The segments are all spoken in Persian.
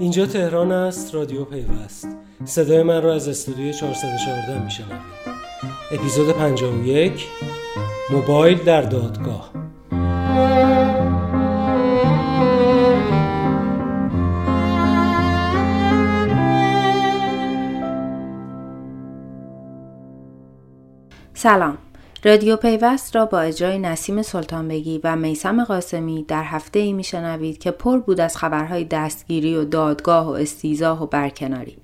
اینجا تهران است رادیو پیوست. صدای من را از استودیوی 414 میشنوید. اپیزود 51 موبایل در دادگاه. سلام. رادیو پیوست را با اجرای نسیم سلطانبگی و میسم قاسمی در هفته ای میشنوید که پر بود از خبرهای دستگیری و دادگاه و استیزاه و برکناری.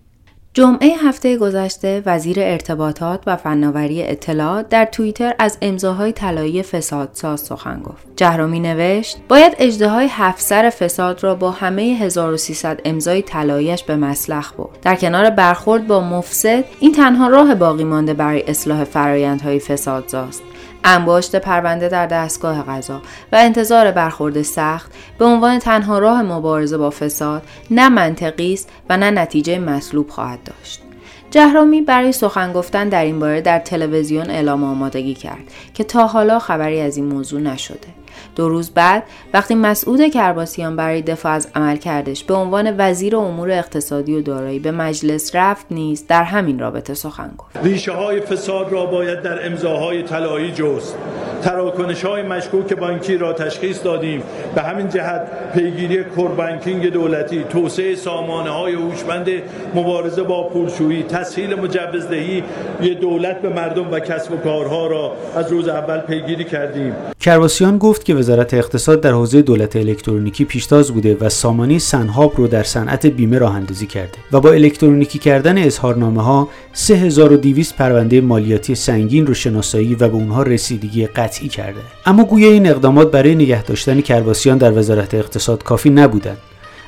جمعه هفته گذشته وزیر ارتباطات و فناوری اطلاعات در توییتر از امضاهای طلایی فسادساز سخن گفت. جهرومی نوشت باید اجدهای هفت سر فساد را با همه 1300 امضای طلاییش به مسلخ برد. در کنار برخورد با مفسد این تنها راه باقی مانده برای اصلاح فرایندهای فسادزاست. انباشت پرونده در دستگاه قضا و انتظار برخورد سخت به عنوان تنها راه مبارزه با فساد نه منطقی است و نه نتیجه مطلوب خواهد داشت. جهرامی برای سخن گفتن در این باره در تلویزیون اعلام آمادگی کرد که تا حالا خبری از این موضوع نشده. دو روز بعد وقتی مسعود کرباسیان برای دفاع از عمل کردش به عنوان وزیر امور اقتصادی و دارایی به مجلس رفت نیز در همین رابطه سخن گفت. ریشه های فساد را باید در امضاهای طلایی جست. تراکنش های مشکوک بانکی را تشخیص دادیم. به همین جهت پیگیری کوربانکینگ دولتی توسعه سامانه های هوشمند مبارزه با پولشویی تسهیل مجوزدهی یه دولت به مردم و کسب و کارها را از روز اول پیگیری کردیم. کرباسیان گفت که وزارت اقتصاد در حوزه دولت الکترونیکی پیشتاز بوده و سامانه سنهاب رو در صنعت بیمه راه اندازی کرده و با الکترونیکی کردن اظهارنامه ها 3200 پرونده مالیاتی سنگین رو شناسایی و به اونها رسیدگی قطعی کرده. اما گویا این اقدامات برای نگه داشتن کرباسیان در وزارت اقتصاد کافی نبودند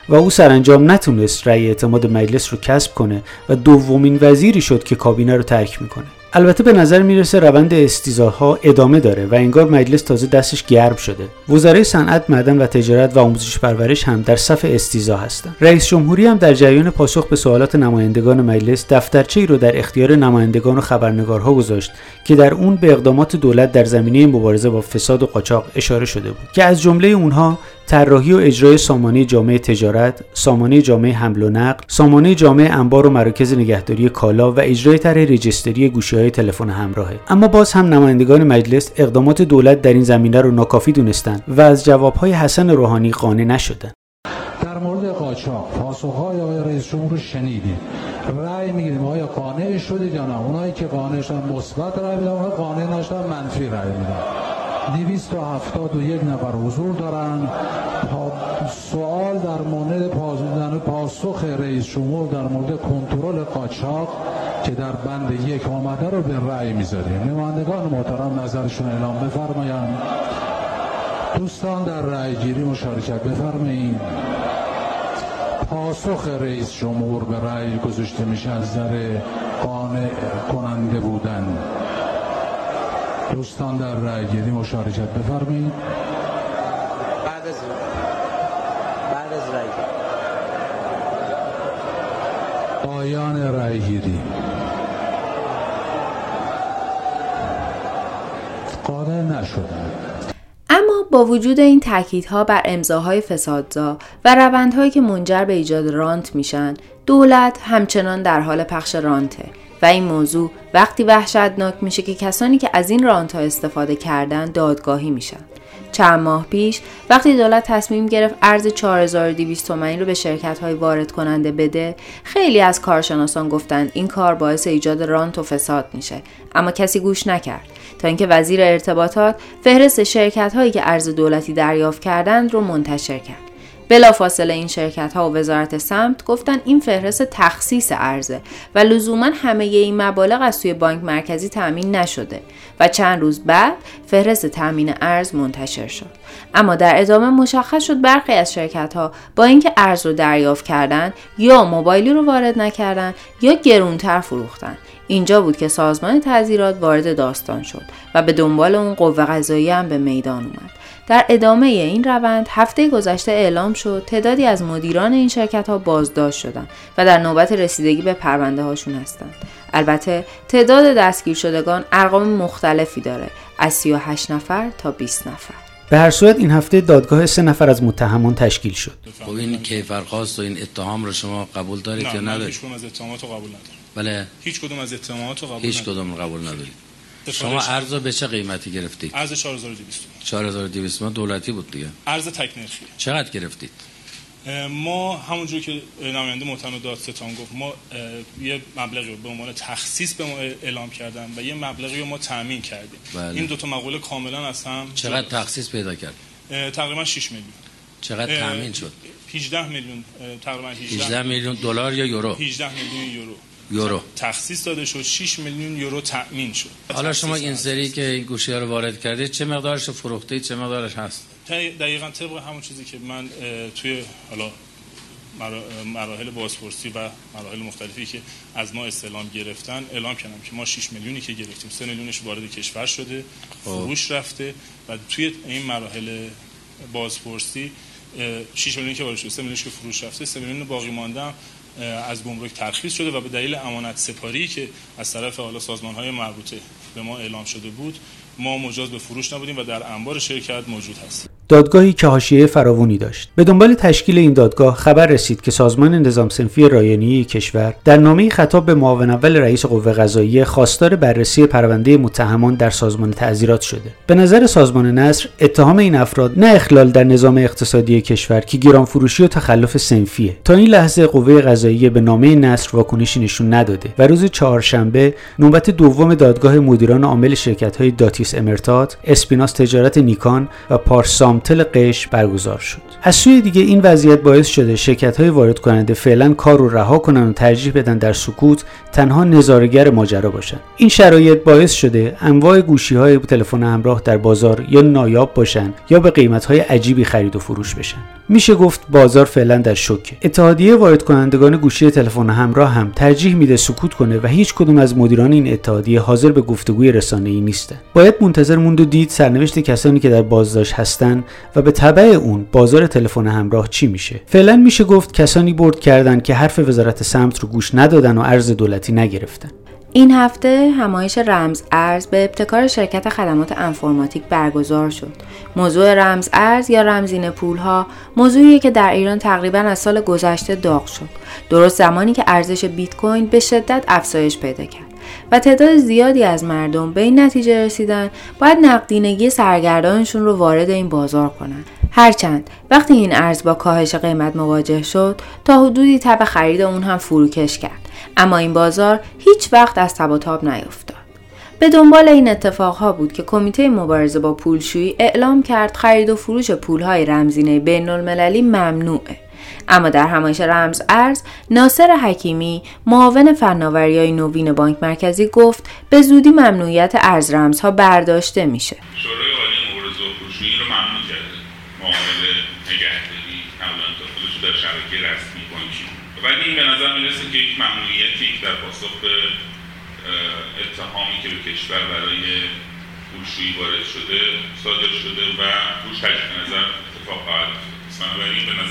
و او سرانجام نتونست رأی اعتماد مجلس رو کسب کنه و دومین وزیری شد که کابینه رو ترک می‌کنه. البته به نظر می‌رسه روند استیزاها ادامه داره و انگار مجلس تازه دستش گرم شده. وزرای صنعت، معدن و تجارت و آموزش پرورش هم در صف استیزا هستند. رئیس جمهوری هم در جریان پاسخ به سوالات نمایندگان مجلس دفترچه‌ای رو در اختیار نمایندگان و خبرنگارها گذاشت که در اون به اقدامات دولت در زمینه مبارزه با فساد و قاچاق اشاره شده بود که از جمله اونها طراحی و اجرای سامانه جامعه تجارت، سامانه جامعه حمل و نقل، سامانه جامعه انبار و مراکز نگهداری کالا و اجرای طرح رجیستری گوشی‌های تلفن همراهه. اما باز هم نمایندگان مجلس اقدامات دولت در این زمینه رو ناکافی دونستند و از جوابهای حسن روحانی قانع نشدند. در مورد قاچاق پاسخهای آقای رئیس جمهور رو شنیدیم رأی می‌گیریم آیا قانع شدید یا نه اونایی که قانع شدن مثبت رأی میدن قانع نشدن منفی رأی میدن 271 نفر حضور دارند. سوال در مورد پاسخ رئیس جمهور در مورد کنترل قاچاق که در بند یک آمده رو به رأی می‌ذاریم نمایندگان محترم نظرشون اعلام بفرمایند. دوستان در رأی گیری مشارکت بفرمایید. پاسخ رئیس جمهور به رأی گذاشته میشه از نظر قانع کننده بودن. دوستان در رأی گیری مشارکت بفرمایید. بعد از بعد از رأی پایان رأی گیری. قانع اما با وجود این تاکیدها بر امضاهای فسادزا و روندهایی که منجر به ایجاد رانت میشن دولت همچنان در حال پخش رانته. و این موضوع وقتی وحشتناک میشه که کسانی که از این رانت ها استفاده کردن دادگاهی میشن. چند ماه پیش وقتی دولت تصمیم گرفت ارز 4200 تومانی رو به شرکت های وارد کننده بده خیلی از کارشناسان گفتند این کار باعث ایجاد رانت و فساد میشه. اما کسی گوش نکرد تا اینکه وزیر ارتباطات فهرست شرکت هایی که ارز دولتی دریافت کردند رو منتشر کرد. بلافاصله این شرکت ها و وزارت سمت گفتن این فهرست تخصیص ارزه و لزوما همه این مبالغ از سوی بانک مرکزی تأمین نشده و چند روز بعد فهرست تأمین ارز منتشر شد. اما در ادامه مشخص شد برخی از شرکت ها با اینکه ارز رو دریافت کردن یا موبایلی رو وارد نکردن یا گرونتر فروختن. اینجا بود که سازمان تعذیرات وارد داستان شد و به دنبال اون قوه قضاییه هم به میدان اومد. در ادامه این روند هفته گذشته اعلام شد تعدادی از مدیران این شرکت ها بازداشت شدند و در نوبت رسیدگی به پرونده هاشون هستند. البته تعداد دستگیر شدگان ارقام مختلفی داره از 38 نفر تا 20 نفر. به هر صورت این هفته دادگاه سه نفر از متهمان تشکیل شد. خب این کیفرخواست و این اتهام رو شما قبول دارید یا ندارید؟ هیچ کدوم از اتهامات رو قبول ندارم. بله. هیچ کدوم از اتهامات رو قبول هیچ کدوم قبول ندارید. شما ارز به چه قیمتی گرفتید؟ ارز 4200 4200 ما دولتی بود دیگه. ارز تک نرخی چقدر گرفتید؟ ما همونجور که نماینده محترم دادستان گفت ما یه مبلغی رو به عنوان تخصیص به ما اعلام کردن و یه مبلغی رو ما تامین کردیم. بله. این دو تا مقوله کاملا از هم چقدر. تخصیص پیدا کرد؟ تقریبا 6 میلیون. چقدر تامین شد؟ 18 میلیون تقریبا 18 18 میلیون دلار یا یورو؟ 18 میلیون یورو. یورو. تخصیص داده شد 6 میلیون یورو تأمین شد. حالا شما این. سری که این گوشی ها رو وارد کردید چه مقدارش رو فروختید چه مقدارش هست؟ دقیق- دقیقا طبق همون چیزی که من توی حالا مرا- مراحل بازپرسی و مراحل مختلفی که از ما استعلام گرفتن اعلام کردم که ما 6 میلیونی که گرفتیم 3 میلیونش وارد کشور شده فروش رفته و توی این مراحل بازپرسی اه، 6 میلیونی که وارد شده 3 میلیونش که فروش رفته 3 میلیون باقی مانده از گمرک ترخیص شده و به دلیل امانت سپاری که از طرف حالا سازمان های مربوطه به ما اعلام شده بود ما مجاز به فروش نبودیم و در انبار شرکت موجود هستیم. دادگاهی که حاشیه فراوانی داشت. به دنبال تشکیل این دادگاه خبر رسید که سازمان نظام سنفی رایانه‌ای کشور در نامه خطاب به معاون اول رئیس قوه قضاییه خواستار بررسی پرونده متهمان در سازمان تعزیرات شده. به نظر سازمان نصر اتهام این افراد نه اخلال در نظام اقتصادی کشور که گران فروشی و تخلف سنفیه. تا این لحظه قوه قضاییه به نامه نصر واکنشی نشون نداده و روز چهارشنبه نوبت دوم دادگاه مدیران عامل شرکت‌های داتیس امرتات، اسپیناس تجارت نیکان و پارسامتل قش برگزار شد. از سوی دیگه این وضعیت باعث شده شرکت‌های وارد کننده فعلا کار رو رها کنن و ترجیح بدن در سکوت تنها نظارگر ماجرا باشن. این شرایط باعث شده انواع گوشی‌های تلفن همراه در بازار یا نایاب باشن یا به قیمت‌های عجیبی خرید و فروش بشن. میشه گفت بازار فعلا در شوکه. اتحادیه وارد کنندگان گوشی تلفن همراه هم ترجیح میده سکوت کنه و هیچ کدوم از مدیران این اتحادیه حاضر به گفتگوی رسانه‌ای نیستن. باید منتظر موند و دید سرنوشت کسانی که در بازداشت هستن و به تبع اون بازار تلفن همراه چی میشه. فعلا میشه گفت کسانی برد کردن که حرف وزارت سمت رو گوش ندادن و ارز دولتی نگرفتن. این هفته همایش رمز ارز به ابتکار شرکت خدمات انفرماتیک برگزار شد. موضوع رمز ارز یا رمزین پولها موضوعیه که در ایران تقریبا از سال گذشته داغ شد. درست زمانی که ارزش بیت کوین به شدت افزایش پیدا کرد. و تعداد زیادی از مردم به این نتیجه رسیدن باید نقدینگی سرگردانشون رو وارد این بازار کنن. هرچند وقتی این ارز با کاهش قیمت مواجه شد تا حدودی تب خرید اون هم فروکش کرد. اما این بازار هیچ وقت از تب و تاب نیفتاد. به دنبال این اتفاقها بود که کمیته مبارزه با پولشویی اعلام کرد خرید و فروش پولهای رمزینه بین المللی ممنوعه. اما در همایش رمز ارز ناصر حکیمی معاون فناوری نوین بانک مرکزی گفت به زودی ممنوعیت ارز رمزها برداشته میشه. شورای عالی مبارزه با پولشویی رو ممنوع کرده. معامل نگهداری نبودن داخلش در شبکه رسمی بانکی ولی این به نظر می‌رسه که یک ممنوعیتی که در پاسخ به اتهامی که به کشور برای پولشویی وارد شده صادر شده و روش نظر اتفاق خواهد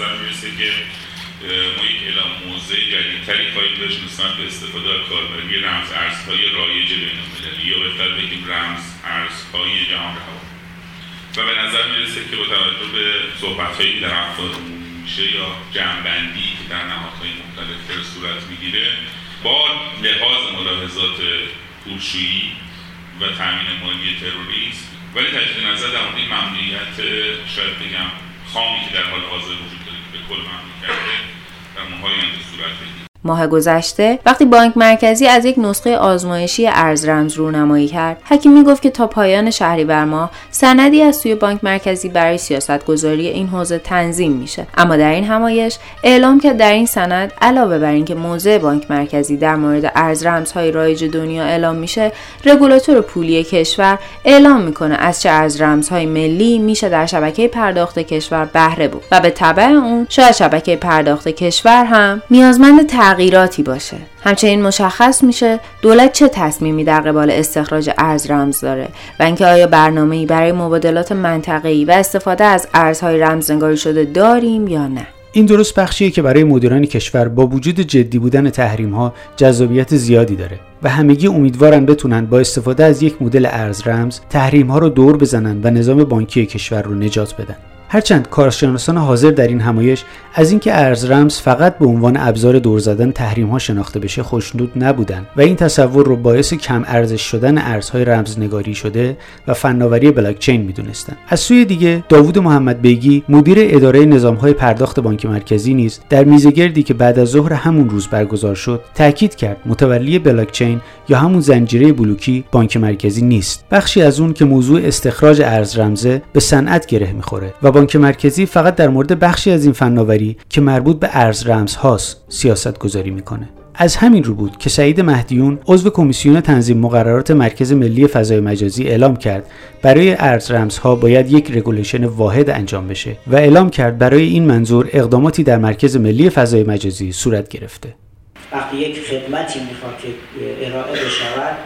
نظر می‌رسه که ما یک اعلام موضع جدیدتری خواهیم داشت نسبت به استفاده از کاربری رمز ارزهای رایج بینالمللی یا بهتر بگیم رمز ارزهای جهان رها. و به نظر می‌رسه که با توجه به صحبتهایی که در افکارمون میشه یا جمعبندی که در نهادهای مختلف در صورت می‌گیره با لحاظ ملاحظات پولشویی و تامین مالی تروریسم ولی تجدید نظر در مورد ممنوعیت شاید بگم خامی که در حال حاضر وجود به کل ممنوع کرده در ماهای آینده صورت بگیره ماه گذشته وقتی بانک مرکزی از یک نسخه آزمایشی ارز رمز رونمایی کرد حکیمی گفت که تا پایان شهریور ماه سندی از سوی بانک مرکزی برای سیاستگذاری این حوزه تنظیم میشه. اما در این همایش اعلام کرد در این سند علاوه بر اینکه موضع بانک مرکزی در مورد ارز رمزهای رایج دنیا اعلام میشه رگولاتور پولی کشور اعلام می‌کنه از چه ارز رمزهای ملی میشه در شبکه پرداخت کشور بهره بود و به تبع اون شاید شبکه پرداخت کشور هم نیازمند تغییراتی باشه. همچنین مشخص میشه دولت چه تصمیمی در قبال استخراج ارز رمز داره و اینکه آیا برنامه‌ای برای مبادلات منطقه‌ای و استفاده از ارزهای رمزنگاری شده داریم یا نه. این درست بخشیه که برای مدیران کشور با وجود جدی بودن تحریم ها جذابیت زیادی داره و همگی امیدوارن بتونن با استفاده از یک مدل ارز رمز تحریم ها رو دور بزنن و نظام بانکی کشور رو نجات بدن. هرچند کارشناسان حاضر در این همایش از اینکه ارز رمز فقط به عنوان ابزار دور زدن تحریم ها شناخته بشه خوشنود نبودن و این تصور رو باعث کم ارزش شدن ارزهای رمزنگاری شده و فناوری بلاکچین می‌دونستن از سوی دیگه داوود محمد بیگی مدیر اداره نظامهای پرداخت بانک مرکزی نیز در میزگردی که بعد از ظهر همون روز برگزار شد تاکید کرد متولی بلاکچین یا همون زنجیره بلوکی بانک مرکزی نیست. بخشی از اون که موضوع استخراج ارز رمزه به صنعت گره می‌خوره و بانک مرکزی فقط در مورد بخشی از این فناوری که مربوط به ارز رمز هاست سیاست گذاری می‌کنه. از همین رو بود که سعید مهدیون عضو کمیسیون تنظیم مقررات مرکز ملی فضای مجازی اعلام کرد برای ارز رمزها باید یک regulation واحد انجام بشه و اعلام کرد برای این منظور اقداماتی در مرکز ملی فضای مجازی صورت گرفته. وقتی یک خدمتی می‌خواد که ارائه بشود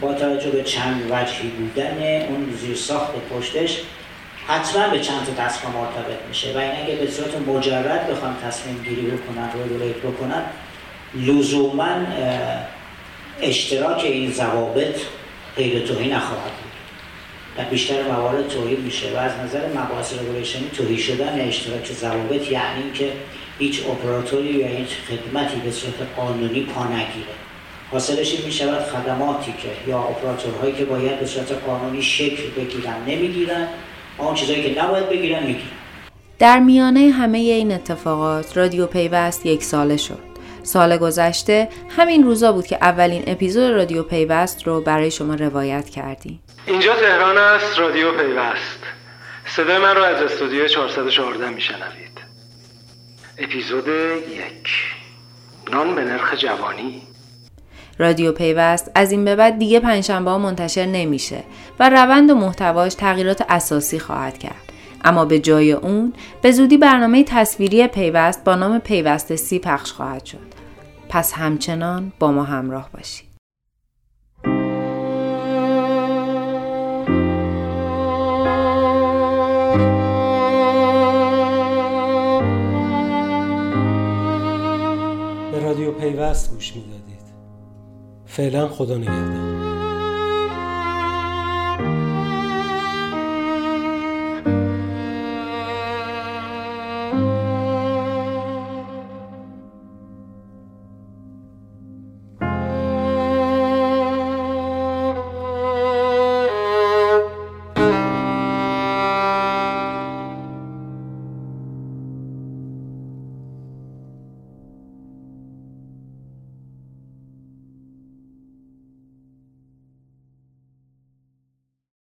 با توجه به چند وجهی بودن اون زیر ساخت پشتش حتما به چند تا دستگاه مرتبط میشه و این اگه به صورت مجرد بخوام تصمیم گیری بکنن رگولیت بکنن لزوما اشتراک این ضوابط غیر توهی نخواهد بود. در بیشتر موارد توهی میشه و از نظر مباحث رگولیشنی توهی شدن اشتراک ضوابط یعنی که هیچ اپراتوری یا هیچ خدمتی به صورت قانونی پا نگیره. حاصلش این می‌شود خدماتی که یا اپراتورهایی که باید به صورت قانونی شکل بگیرن نمی‌گیرن. آن چیزایی که نباید بگیرن می‌گیرن. در میانه همه این اتفاقات رادیو پیوست یک ساله شد. سال گذشته همین روزا بود که اولین اپیزود رادیو پیوست رو برای شما روایت کردیم. اینجا تهران است رادیو پیوست. صدای من رو از استودیو 414 میشنوید. اپیزود یک. نان به نرخ جوانی. رادیو پیوست از این به بعد دیگه پنجشنبه ها منتشر نمیشه و روند و محتواش تغییرات اساسی خواهد کرد. اما به جای اون به زودی برنامه تصویری پیوست با نام پیوست سی پخش خواهد شد. پس همچنان با ما همراه باشید. رادیو پیوست گوش می‌دادید فعلا خدا نگهدار.